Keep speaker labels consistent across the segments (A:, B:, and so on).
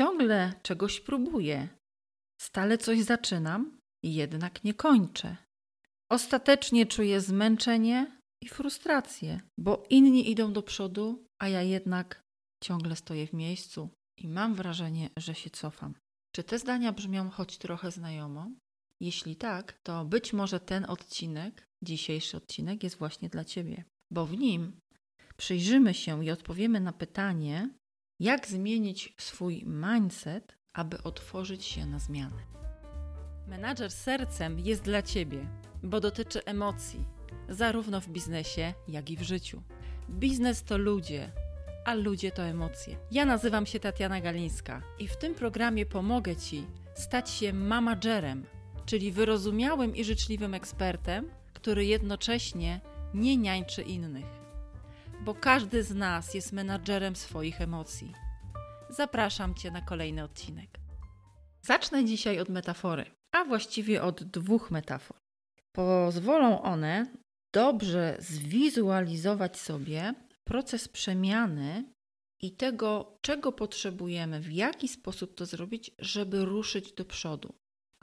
A: Ciągle czegoś próbuję. Stale coś zaczynam jednak nie kończę. Ostatecznie czuję zmęczenie i frustrację, bo inni idą do przodu, a ja jednak ciągle stoję w miejscu i mam wrażenie, że się cofam. Czy te zdania brzmią choć trochę znajomo? Jeśli tak, to być może ten odcinek, dzisiejszy odcinek, jest właśnie dla Ciebie, bo w nim przyjrzymy się i odpowiemy na pytanie, jak zmienić swój mindset, aby otworzyć się na zmiany. Menadżer sercem jest dla Ciebie, bo dotyczy emocji, zarówno w biznesie, jak i w życiu. Biznes to ludzie, a ludzie to emocje. Ja nazywam się Tatiana Galińska i w tym programie pomogę Ci stać się managerem, czyli wyrozumiałym i życzliwym ekspertem, który jednocześnie nie niańczy innych. Bo każdy z nas jest menadżerem swoich emocji. Zapraszam Cię na kolejny odcinek. Zacznę dzisiaj od metafory, a właściwie od dwóch metafor. Pozwolą one dobrze zwizualizować sobie proces przemiany i tego, czego potrzebujemy, w jaki sposób to zrobić, żeby ruszyć do przodu.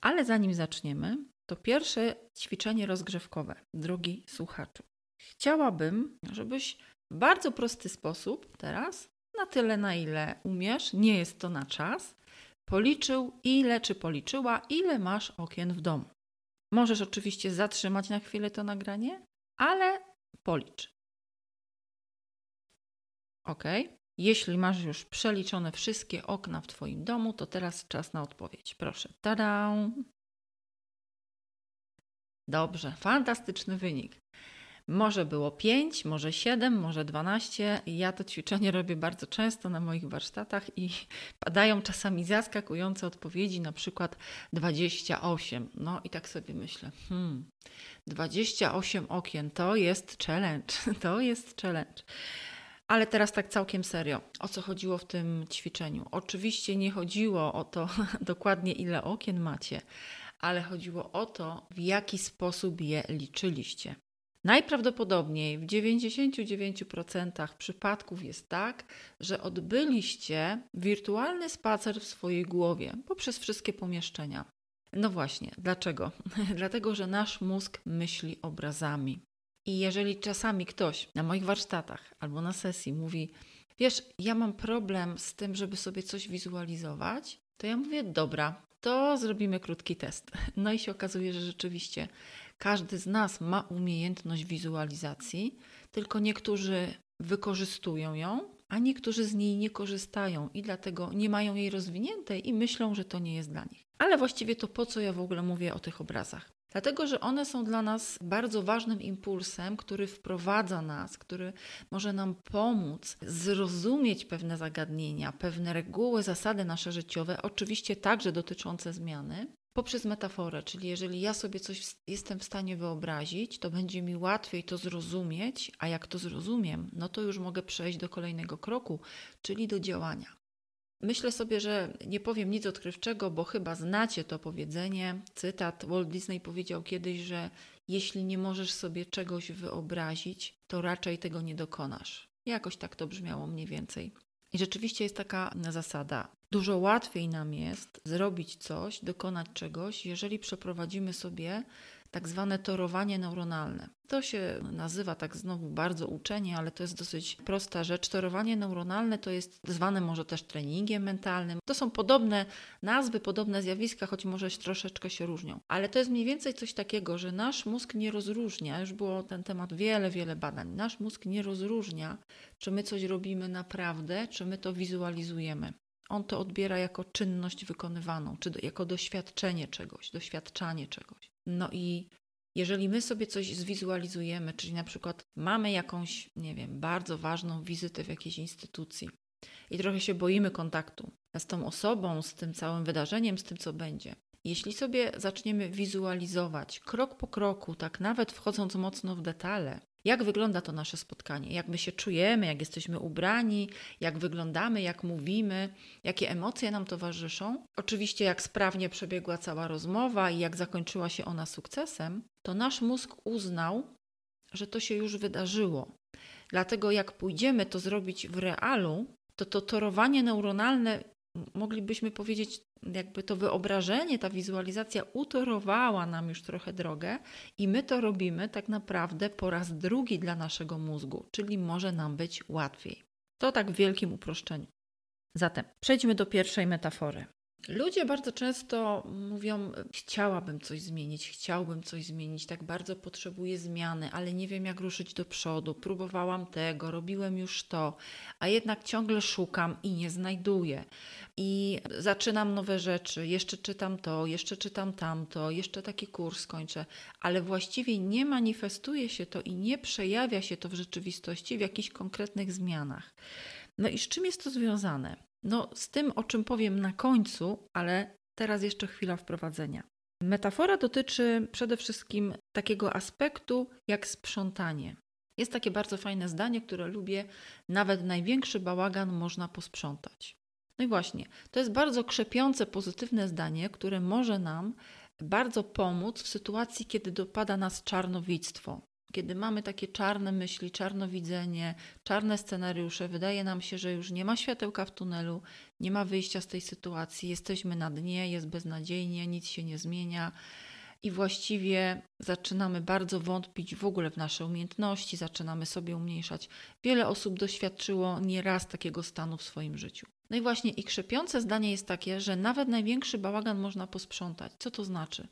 A: Ale zanim zaczniemy, to pierwsze ćwiczenie rozgrzewkowe, drogi słuchaczu. Chciałabym, żebyś bardzo prosty sposób teraz, na tyle na ile umiesz, nie jest to na czas, policzył ile czy policzyła, ile masz okien w domu. Możesz oczywiście zatrzymać na chwilę to nagranie, ale policz. Ok? Jeśli masz już przeliczone wszystkie okna w Twoim domu, to teraz czas na odpowiedź. Proszę. Tada! Dobrze, fantastyczny wynik. Może było 5, może 7, może 12. Ja to ćwiczenie robię bardzo często na moich warsztatach i padają czasami zaskakujące odpowiedzi, na przykład 28. No i tak sobie myślę, hmm, 28 okien to jest challenge, to jest challenge. Ale teraz tak całkiem serio. O co chodziło w tym ćwiczeniu? Oczywiście nie chodziło o to dokładnie, ile okien macie, ale chodziło o to, w jaki sposób je liczyliście. Najprawdopodobniej w 99% przypadków jest tak, że odbyliście wirtualny spacer w swojej głowie poprzez wszystkie pomieszczenia. No właśnie, dlaczego? Dlatego, że nasz mózg myśli obrazami. I jeżeli czasami ktoś na moich warsztatach albo na sesji mówi, wiesz, ja mam problem z tym, żeby sobie coś wizualizować, to ja mówię, dobra, to zrobimy krótki test. No i się okazuje, że rzeczywiście każdy z nas ma umiejętność wizualizacji, tylko niektórzy wykorzystują ją, a niektórzy z niej nie korzystają i dlatego nie mają jej rozwiniętej i myślą, że to nie jest dla nich. Ale właściwie to po co ja w ogóle mówię o tych obrazach? Dlatego, że one są dla nas bardzo ważnym impulsem, który wprowadza nas, który może nam pomóc zrozumieć pewne zagadnienia, pewne reguły, zasady nasze życiowe, oczywiście także dotyczące zmiany, poprzez metaforę, czyli jeżeli ja sobie coś jestem w stanie wyobrazić, to będzie mi łatwiej to zrozumieć, a jak to zrozumiem, no to już mogę przejść do kolejnego kroku, czyli do działania. Myślę sobie, że nie powiem nic odkrywczego, bo chyba znacie to powiedzenie. Cytat Walt Disney powiedział kiedyś, że jeśli nie możesz sobie czegoś wyobrazić, to raczej tego nie dokonasz. Jakoś tak to brzmiało mniej więcej. I rzeczywiście jest taka zasada. Dużo łatwiej nam jest zrobić coś, dokonać czegoś, jeżeli przeprowadzimy sobie tak zwane torowanie neuronalne. To się nazywa tak znowu bardzo uczenie, ale to jest dosyć prosta rzecz. Torowanie neuronalne to jest zwane może też treningiem mentalnym. To są podobne nazwy, podobne zjawiska, choć może troszeczkę się różnią. Ale to jest mniej więcej coś takiego, że nasz mózg nie rozróżnia, już było ten temat wiele, wiele badań, nasz mózg nie rozróżnia, czy my coś robimy naprawdę, czy my to wizualizujemy. On to odbiera jako czynność wykonywaną, czy jako doświadczenie czegoś, doświadczanie czegoś. No i jeżeli my sobie coś zwizualizujemy, czyli na przykład mamy jakąś, nie wiem, bardzo ważną wizytę w jakiejś instytucji i trochę się boimy kontaktu z tą osobą, z tym całym wydarzeniem, z tym, co będzie. Jeśli sobie zaczniemy wizualizować krok po kroku, tak nawet wchodząc mocno w detale, jak wygląda to nasze spotkanie, jak my się czujemy, jak jesteśmy ubrani, jak wyglądamy, jak mówimy, jakie emocje nam towarzyszą. Oczywiście, jak sprawnie przebiegła cała rozmowa i jak zakończyła się ona sukcesem, to nasz mózg uznał, że to się już wydarzyło. Dlatego, jak pójdziemy to zrobić w realu, to to torowanie neuronalne moglibyśmy powiedzieć, jakby to wyobrażenie, ta wizualizacja utorowała nam już trochę drogę i my to robimy tak naprawdę po raz drugi dla naszego mózgu, czyli może nam być łatwiej. To tak w wielkim uproszczeniu. Zatem przejdźmy do pierwszej metafory. Ludzie bardzo często mówią: Chciałabym coś zmienić, chciałbym coś zmienić, tak bardzo potrzebuję zmiany, ale nie wiem, jak ruszyć do przodu. Próbowałam tego, robiłem już to, a jednak ciągle szukam i nie znajduję. I zaczynam nowe rzeczy, jeszcze czytam to, jeszcze czytam tamto, jeszcze taki kurs kończę, ale właściwie nie manifestuje się to i nie przejawia się to w rzeczywistości w jakichś konkretnych zmianach. No i z czym jest to związane? No, z tym, o czym powiem na końcu, ale teraz jeszcze chwila wprowadzenia. Metafora dotyczy przede wszystkim takiego aspektu jak sprzątanie. Jest takie bardzo fajne zdanie, które lubię: nawet największy bałagan można posprzątać. No i właśnie, to jest bardzo krzepiące, pozytywne zdanie, które może nam bardzo pomóc w sytuacji, kiedy dopada nas czarnowictwo, kiedy mamy takie czarne myśli, czarnowidzenie, czarne scenariusze, wydaje nam się, że już nie ma światełka w tunelu, nie ma wyjścia z tej sytuacji, jesteśmy na dnie, jest beznadziejnie, nic się nie zmienia. I właściwie zaczynamy bardzo wątpić w ogóle w nasze umiejętności, zaczynamy sobie umniejszać. Wiele osób doświadczyło nieraz takiego stanu w swoim życiu. No i właśnie i krzepiące zdanie jest takie, że nawet największy bałagan można posprzątać. Co to znaczy?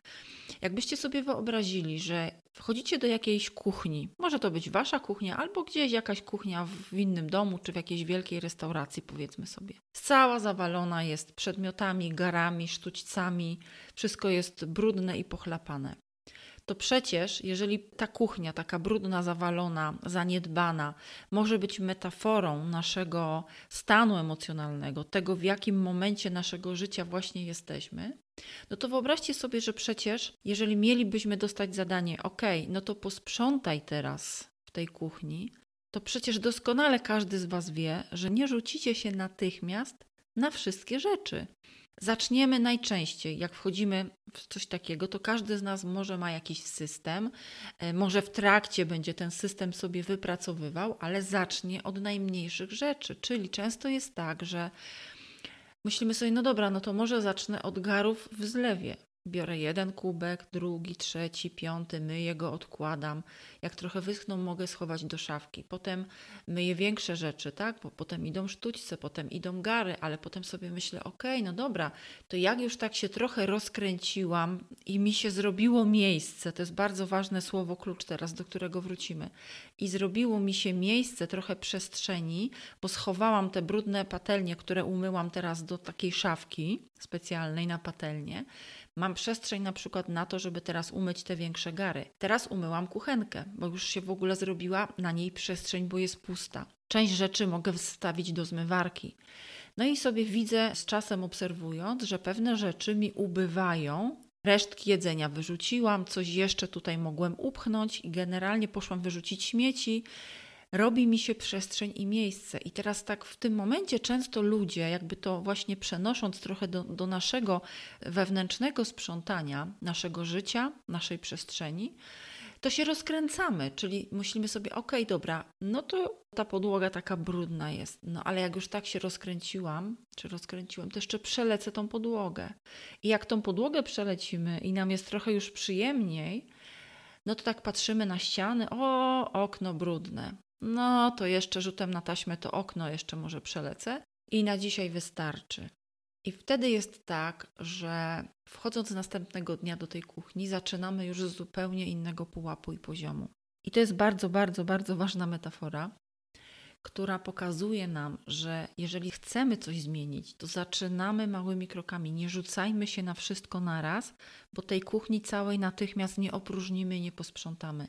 A: Jakbyście sobie wyobrazili, że wchodzicie do jakiejś kuchni, może to być wasza kuchnia, albo gdzieś jakaś kuchnia w innym domu, czy w jakiejś wielkiej restauracji, powiedzmy sobie. Cała zawalona jest przedmiotami, garami, sztućcami, wszystko jest brudne i pochlapane to przecież, jeżeli ta kuchnia, taka brudna, zawalona, zaniedbana, może być metaforą naszego stanu emocjonalnego, tego w jakim momencie naszego życia właśnie jesteśmy, no to wyobraźcie sobie, że przecież, jeżeli mielibyśmy dostać zadanie, ok, no to posprzątaj teraz w tej kuchni, to przecież doskonale każdy z Was wie, że nie rzucicie się natychmiast na wszystkie rzeczy. Zaczniemy najczęściej, jak wchodzimy w coś takiego, to każdy z nas może ma jakiś system, e, może w trakcie będzie ten system sobie wypracowywał, ale zacznie od najmniejszych rzeczy. Czyli często jest tak, że myślimy sobie, no dobra, no to może zacznę od garów w zlewie. Biorę jeden kubek, drugi, trzeci, piąty, myję go, odkładam. Jak trochę wyschną, mogę schować do szafki. Potem myję większe rzeczy, tak? Bo potem idą sztućce, potem idą gary, ale potem sobie myślę, okej, okay, no dobra, to jak już tak się trochę rozkręciłam i mi się zrobiło miejsce, to jest bardzo ważne słowo klucz teraz, do którego wrócimy, i zrobiło mi się miejsce, trochę przestrzeni, bo schowałam te brudne patelnie, które umyłam teraz do takiej szafki specjalnej na patelnię, Mam przestrzeń na przykład na to, żeby teraz umyć te większe gary. Teraz umyłam kuchenkę, bo już się w ogóle zrobiła na niej przestrzeń, bo jest pusta. Część rzeczy mogę wstawić do zmywarki. No i sobie widzę z czasem obserwując, że pewne rzeczy mi ubywają. Resztki jedzenia wyrzuciłam, coś jeszcze tutaj mogłem upchnąć i generalnie poszłam wyrzucić śmieci robi mi się przestrzeń i miejsce. I teraz tak w tym momencie często ludzie, jakby to właśnie przenosząc trochę do, do naszego wewnętrznego sprzątania, naszego życia, naszej przestrzeni, to się rozkręcamy, czyli myślimy sobie, ok, dobra, no to ta podłoga taka brudna jest, no ale jak już tak się rozkręciłam, czy rozkręciłem, to jeszcze przelecę tą podłogę. I jak tą podłogę przelecimy i nam jest trochę już przyjemniej, no to tak patrzymy na ściany, o, okno brudne. No to jeszcze rzutem na taśmę to okno jeszcze może przelecę i na dzisiaj wystarczy. I wtedy jest tak, że wchodząc następnego dnia do tej kuchni, zaczynamy już z zupełnie innego pułapu i poziomu. I to jest bardzo, bardzo, bardzo ważna metafora, która pokazuje nam, że jeżeli chcemy coś zmienić, to zaczynamy małymi krokami. Nie rzucajmy się na wszystko naraz, bo tej kuchni całej natychmiast nie opróżnimy, nie posprzątamy.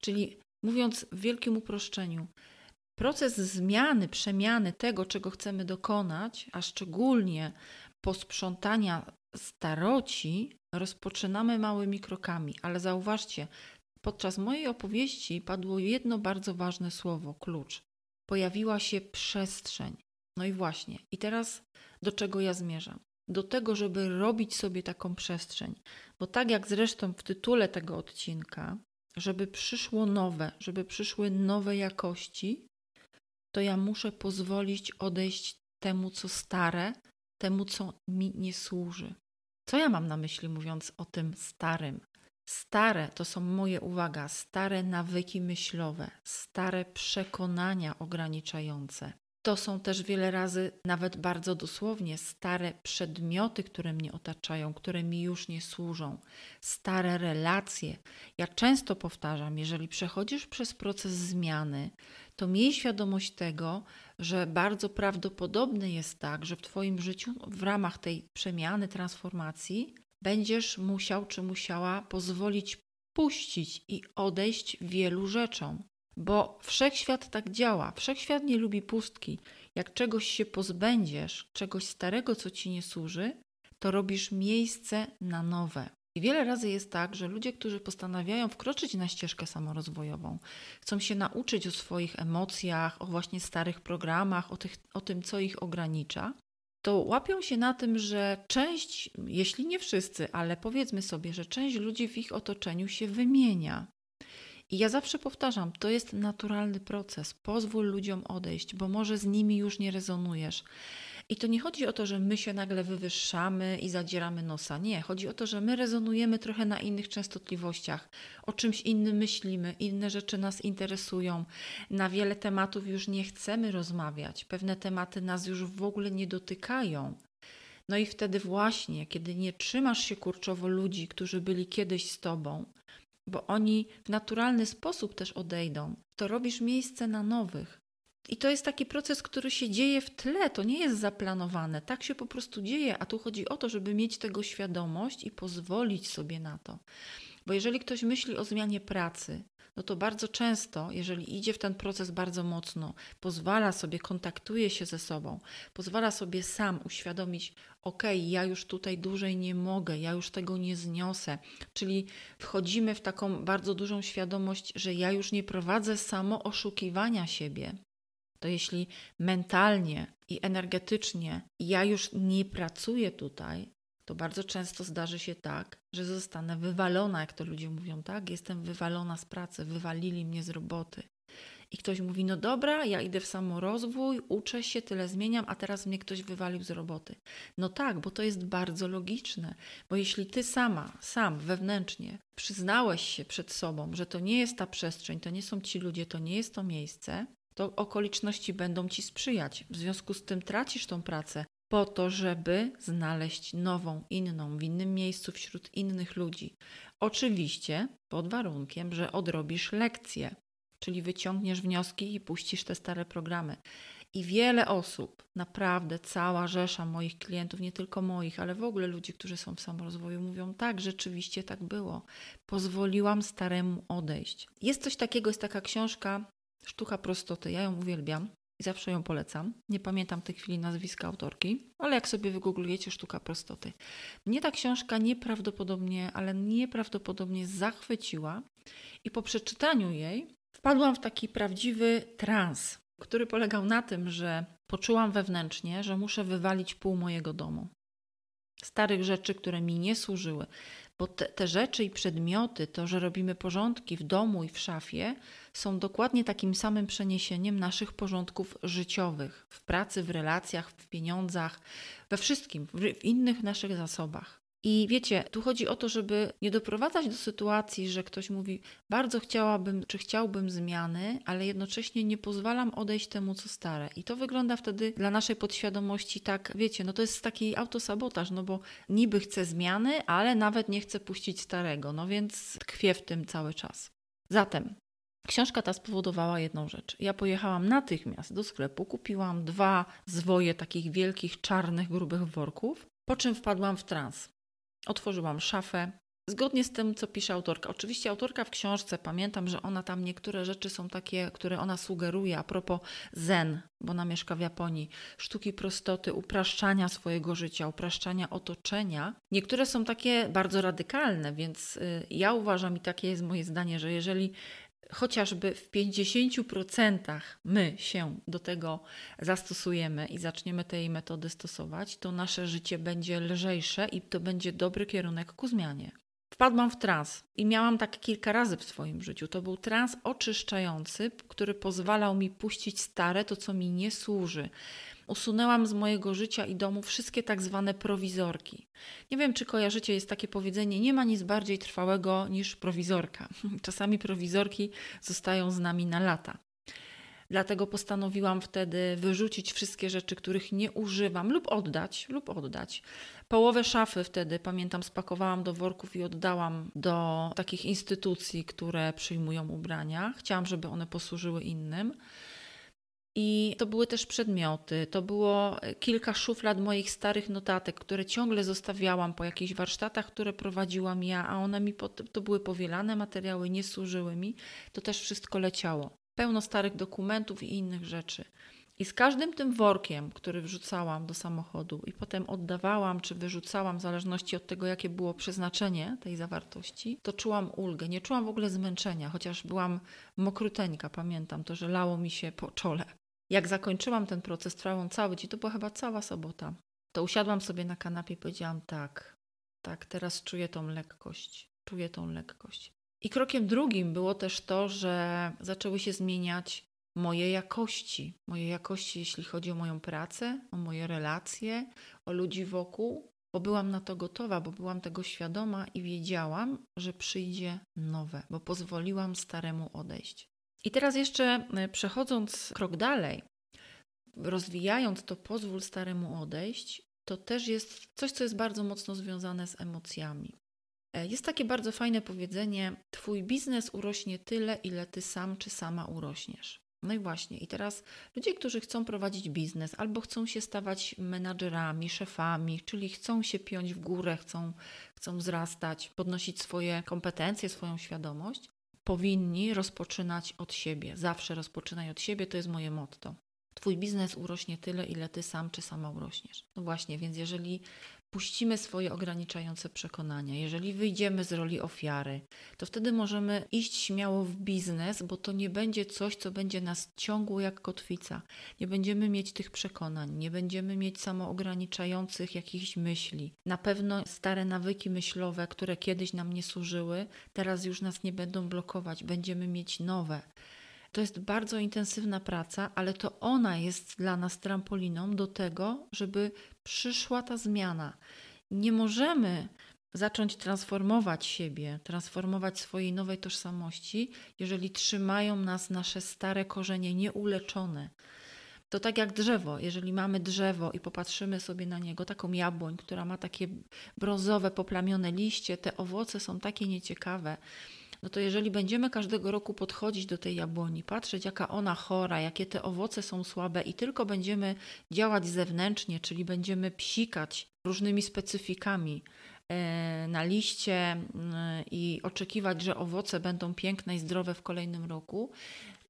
A: Czyli Mówiąc w wielkim uproszczeniu, proces zmiany, przemiany tego, czego chcemy dokonać, a szczególnie posprzątania staroci, rozpoczynamy małymi krokami. Ale zauważcie, podczas mojej opowieści padło jedno bardzo ważne słowo klucz. Pojawiła się przestrzeń. No i właśnie, i teraz do czego ja zmierzam? Do tego, żeby robić sobie taką przestrzeń. Bo tak jak zresztą w tytule tego odcinka, żeby przyszło nowe, żeby przyszły nowe jakości, to ja muszę pozwolić odejść temu, co stare, temu, co mi nie służy. Co ja mam na myśli, mówiąc o tym starym? Stare to są moje, uwaga, stare nawyki myślowe, stare przekonania ograniczające. To są też wiele razy, nawet bardzo dosłownie, stare przedmioty, które mnie otaczają, które mi już nie służą, stare relacje. Ja często powtarzam, jeżeli przechodzisz przez proces zmiany, to miej świadomość tego, że bardzo prawdopodobne jest tak, że w Twoim życiu w ramach tej przemiany, transformacji będziesz musiał czy musiała pozwolić puścić i odejść wielu rzeczom. Bo wszechświat tak działa. Wszechświat nie lubi pustki. Jak czegoś się pozbędziesz, czegoś starego, co ci nie służy, to robisz miejsce na nowe. I wiele razy jest tak, że ludzie, którzy postanawiają wkroczyć na ścieżkę samorozwojową, chcą się nauczyć o swoich emocjach, o właśnie starych programach, o, tych, o tym, co ich ogranicza, to łapią się na tym, że część, jeśli nie wszyscy, ale powiedzmy sobie, że część ludzi w ich otoczeniu się wymienia. I ja zawsze powtarzam, to jest naturalny proces. Pozwól ludziom odejść, bo może z nimi już nie rezonujesz. I to nie chodzi o to, że my się nagle wywyższamy i zadzieramy nosa. Nie, chodzi o to, że my rezonujemy trochę na innych częstotliwościach, o czymś innym myślimy, inne rzeczy nas interesują. Na wiele tematów już nie chcemy rozmawiać, pewne tematy nas już w ogóle nie dotykają. No i wtedy właśnie, kiedy nie trzymasz się kurczowo ludzi, którzy byli kiedyś z tobą, bo oni w naturalny sposób też odejdą, to robisz miejsce na nowych. I to jest taki proces, który się dzieje w tle, to nie jest zaplanowane, tak się po prostu dzieje, a tu chodzi o to, żeby mieć tego świadomość i pozwolić sobie na to. Bo jeżeli ktoś myśli o zmianie pracy, no to bardzo często, jeżeli idzie w ten proces bardzo mocno, pozwala sobie, kontaktuje się ze sobą, pozwala sobie sam uświadomić, ok, ja już tutaj dłużej nie mogę, ja już tego nie zniosę. Czyli wchodzimy w taką bardzo dużą świadomość, że ja już nie prowadzę samo oszukiwania siebie. To jeśli mentalnie i energetycznie ja już nie pracuję tutaj, to bardzo często zdarzy się tak, że zostanę wywalona, jak to ludzie mówią, tak? Jestem wywalona z pracy, wywalili mnie z roboty. I ktoś mówi: No dobra, ja idę w samorozwój, uczę się, tyle zmieniam, a teraz mnie ktoś wywalił z roboty. No tak, bo to jest bardzo logiczne, bo jeśli ty sama, sam wewnętrznie przyznałeś się przed sobą, że to nie jest ta przestrzeń, to nie są ci ludzie, to nie jest to miejsce, to okoliczności będą ci sprzyjać. W związku z tym tracisz tą pracę, po to, żeby znaleźć nową, inną, w innym miejscu wśród innych ludzi. Oczywiście pod warunkiem, że odrobisz lekcje, czyli wyciągniesz wnioski i puścisz te stare programy. I wiele osób, naprawdę cała rzesza moich klientów, nie tylko moich, ale w ogóle ludzi, którzy są w samorozwoju, mówią: tak, rzeczywiście tak było. Pozwoliłam staremu odejść. Jest coś takiego, jest taka książka Sztuka prostoty. Ja ją uwielbiam zawsze ją polecam. Nie pamiętam w tej chwili nazwiska autorki, ale jak sobie wygooglujecie Sztuka prostoty. Mnie ta książka nieprawdopodobnie, ale nieprawdopodobnie zachwyciła i po przeczytaniu jej wpadłam w taki prawdziwy trans, który polegał na tym, że poczułam wewnętrznie, że muszę wywalić pół mojego domu. Starych rzeczy, które mi nie służyły, bo te, te, rzeczy i przedmioty, to, że robimy porządki w domu i w szafie, są dokładnie takim samym przeniesieniem naszych porządków życiowych w pracy, w relacjach, w pieniądzach, we wszystkim, w, innych naszych zasobach. I wiecie, tu chodzi o to, żeby nie doprowadzać do sytuacji, że ktoś mówi: Bardzo chciałabym, czy chciałbym zmiany, ale jednocześnie nie pozwalam odejść temu, co stare. I to wygląda wtedy dla naszej podświadomości tak, wiecie, no to jest taki autosabotaż, no bo niby chcę zmiany, ale nawet nie chcę puścić starego, no więc tkwię w tym cały czas. Zatem Książka ta spowodowała jedną rzecz. Ja pojechałam natychmiast do sklepu, kupiłam dwa zwoje takich wielkich, czarnych, grubych worków, po czym wpadłam w trans. Otworzyłam szafę. Zgodnie z tym, co pisze autorka. Oczywiście autorka w książce, pamiętam, że ona tam niektóre rzeczy są takie, które ona sugeruje a propos zen, bo ona mieszka w Japonii, sztuki prostoty, upraszczania swojego życia, upraszczania otoczenia. Niektóre są takie bardzo radykalne, więc y, ja uważam i takie jest moje zdanie, że jeżeli chociażby w 50% my się do tego zastosujemy i zaczniemy tej metody stosować, to nasze życie będzie lżejsze i to będzie dobry kierunek ku zmianie. Wpadłam w trans i miałam tak kilka razy w swoim życiu. To był trans oczyszczający, który pozwalał mi puścić stare, to co mi nie służy. Usunęłam z mojego życia i domu wszystkie tak zwane prowizorki. Nie wiem, czy kojarzycie, jest takie powiedzenie: nie ma nic bardziej trwałego niż prowizorka. Czasami prowizorki zostają z nami na lata. Dlatego postanowiłam wtedy wyrzucić wszystkie rzeczy, których nie używam, lub oddać, lub oddać. Połowę szafy wtedy, pamiętam, spakowałam do worków i oddałam do takich instytucji, które przyjmują ubrania. Chciałam, żeby one posłużyły innym. I to były też przedmioty, to było kilka szuflad moich starych notatek, które ciągle zostawiałam po jakichś warsztatach, które prowadziłam ja, a one mi to były powielane materiały, nie służyły mi. To też wszystko leciało. Pełno starych dokumentów i innych rzeczy. I z każdym tym workiem, który wrzucałam do samochodu i potem oddawałam czy wyrzucałam, w zależności od tego, jakie było przeznaczenie tej zawartości, to czułam ulgę. Nie czułam w ogóle zmęczenia, chociaż byłam mokruteńka, pamiętam to, że lało mi się po czole. Jak zakończyłam ten proces, trwał cały dzień, to była chyba cała sobota, to usiadłam sobie na kanapie i powiedziałam tak, tak, teraz czuję tą lekkość, czuję tą lekkość. I krokiem drugim było też to, że zaczęły się zmieniać moje jakości, moje jakości, jeśli chodzi o moją pracę, o moje relacje, o ludzi wokół, bo byłam na to gotowa, bo byłam tego świadoma i wiedziałam, że przyjdzie nowe, bo pozwoliłam staremu odejść. I teraz jeszcze e, przechodząc krok dalej, rozwijając to pozwól staremu odejść, to też jest coś, co jest bardzo mocno związane z emocjami. E, jest takie bardzo fajne powiedzenie: Twój biznes urośnie tyle, ile ty sam czy sama urośniesz. No i właśnie, i teraz ludzie, którzy chcą prowadzić biznes albo chcą się stawać menadżerami, szefami, czyli chcą się piąć w górę, chcą, chcą wzrastać, podnosić swoje kompetencje, swoją świadomość, powinni rozpoczynać od siebie. Zawsze rozpoczynaj od siebie, to jest moje motto. Twój biznes urośnie tyle, ile ty sam czy sama urośniesz. No właśnie, więc jeżeli puścimy swoje ograniczające przekonania, jeżeli wyjdziemy z roli ofiary, to wtedy możemy iść śmiało w biznes, bo to nie będzie coś, co będzie nas ciągło jak kotwica. Nie będziemy mieć tych przekonań, nie będziemy mieć samoograniczających jakichś myśli. Na pewno stare nawyki myślowe, które kiedyś nam nie służyły, teraz już nas nie będą blokować, będziemy mieć nowe. To jest bardzo intensywna praca, ale to ona jest dla nas trampoliną do tego, żeby przyszła ta zmiana. Nie możemy zacząć transformować siebie, transformować swojej nowej tożsamości, jeżeli trzymają nas nasze stare korzenie nieuleczone. To tak jak drzewo. Jeżeli mamy drzewo i popatrzymy sobie na niego, taką jabłoń, która ma takie brązowe, poplamione liście, te owoce są takie nieciekawe no to jeżeli będziemy każdego roku podchodzić do tej jabłoni, patrzeć jaka ona chora, jakie te owoce są słabe i tylko będziemy działać zewnętrznie, czyli będziemy psikać różnymi specyfikami e, na liście mm, i oczekiwać, że owoce będą piękne i zdrowe w kolejnym roku,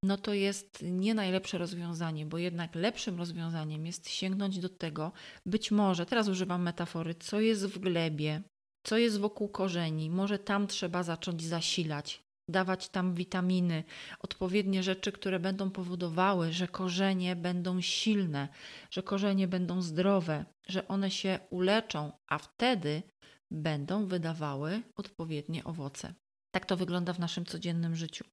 A: no to jest nie najlepsze rozwiązanie, bo jednak lepszym rozwiązaniem jest sięgnąć do tego, być może, teraz używam metafory, co jest w glebie, co jest wokół korzeni. Może tam trzeba zacząć zasilać, dawać tam witaminy, odpowiednie rzeczy, które będą powodowały, że korzenie będą silne, że korzenie będą zdrowe, że one się uleczą, a wtedy będą wydawały odpowiednie owoce. Tak to wygląda w naszym codziennym życiu.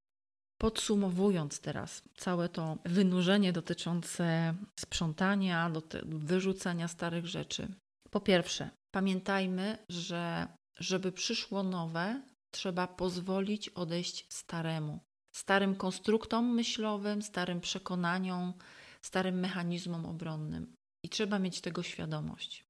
A: Podsumowując teraz całe to wynurzenie dotyczące sprzątania, wyrzucania starych rzeczy. Po pierwsze, Pamiętajmy, że żeby przyszło nowe, trzeba pozwolić odejść staremu. Starym konstruktom myślowym, starym przekonaniom, starym mechanizmom obronnym. I trzeba mieć tego świadomość.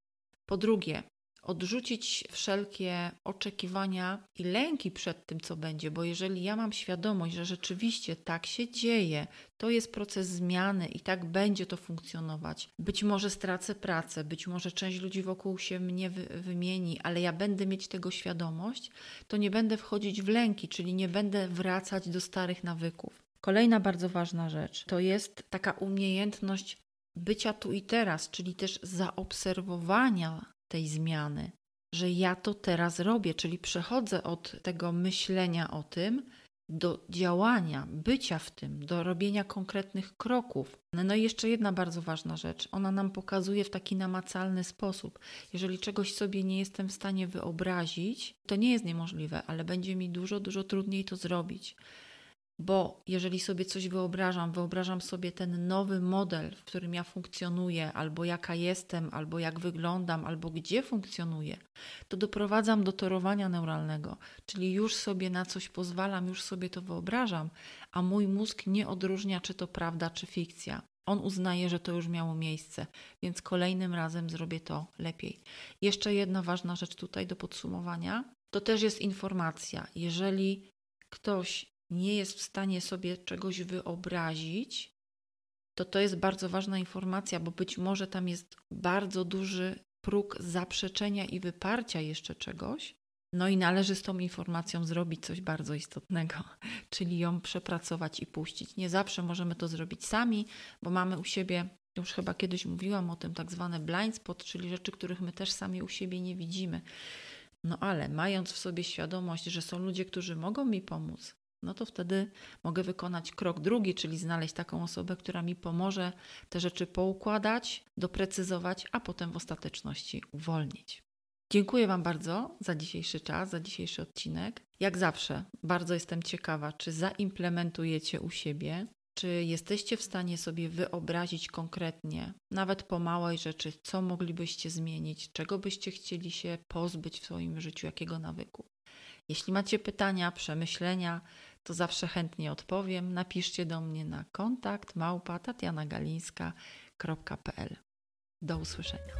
A: Po drugie, odrzucić wszelkie oczekiwania i lęki przed tym, co będzie, bo jeżeli ja mam świadomość, że rzeczywiście tak się dzieje, to jest proces zmiany i tak będzie to funkcjonować. Być może stracę pracę, być może część ludzi wokół się mnie wy wymieni, ale ja będę mieć tego świadomość, to nie będę wchodzić w lęki, czyli nie będę wracać do starych nawyków. Kolejna bardzo ważna rzecz to jest taka umiejętność bycia tu i teraz, czyli też zaobserwowania tej zmiany, że ja to teraz robię, czyli przechodzę od tego myślenia o tym do działania, bycia w tym, do robienia konkretnych kroków. No i jeszcze jedna bardzo ważna rzecz. Ona nam pokazuje w taki namacalny sposób. Jeżeli czegoś sobie nie jestem w stanie wyobrazić, to nie jest niemożliwe, ale będzie mi dużo, dużo trudniej to zrobić. Bo jeżeli sobie coś wyobrażam, wyobrażam sobie ten nowy model, w którym ja funkcjonuję, albo jaka jestem, albo jak wyglądam, albo gdzie funkcjonuję, to doprowadzam do torowania neuralnego, czyli już sobie na coś pozwalam, już sobie to wyobrażam, a mój mózg nie odróżnia, czy to prawda, czy fikcja. On uznaje, że to już miało miejsce, więc kolejnym razem zrobię to lepiej. Jeszcze jedna ważna rzecz tutaj do podsumowania. To też jest informacja. Jeżeli ktoś nie jest w stanie sobie czegoś wyobrazić, to to jest bardzo ważna informacja, bo być może tam jest bardzo duży próg zaprzeczenia i wyparcia jeszcze czegoś. No i należy z tą informacją zrobić coś bardzo istotnego, czyli ją przepracować i puścić. Nie zawsze możemy to zrobić sami, bo mamy u siebie, już chyba kiedyś mówiłam o tym, tak zwane blind spot, czyli rzeczy, których my też sami u siebie nie widzimy. No ale mając w sobie świadomość, że są ludzie, którzy mogą mi pomóc, no to wtedy mogę wykonać krok drugi, czyli znaleźć taką osobę, która mi pomoże te rzeczy poukładać, doprecyzować, a potem w ostateczności uwolnić. Dziękuję Wam bardzo za dzisiejszy czas, za dzisiejszy odcinek. Jak zawsze, bardzo jestem ciekawa, czy zaimplementujecie u siebie, czy jesteście w stanie sobie wyobrazić konkretnie, nawet po małej rzeczy, co moglibyście zmienić, czego byście chcieli się pozbyć w swoim życiu, jakiego nawyku. Jeśli macie pytania, przemyślenia, to zawsze chętnie odpowiem. Napiszcie do mnie na kontakt małpa tatianagalińska.pl. Do usłyszenia.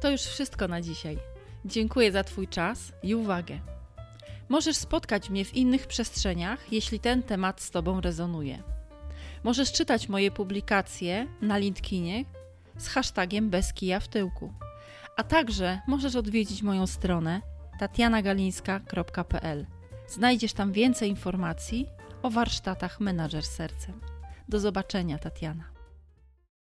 A: To już wszystko na dzisiaj. Dziękuję za Twój czas i uwagę. Możesz spotkać mnie w innych przestrzeniach, jeśli ten temat z Tobą rezonuje. Możesz czytać moje publikacje na LinkedInie z hashtagiem bez kija w tyłku. A także możesz odwiedzić moją stronę tatianagalińska.pl. Znajdziesz tam więcej informacji o warsztatach Menadżer Sercem. Do zobaczenia, Tatiana.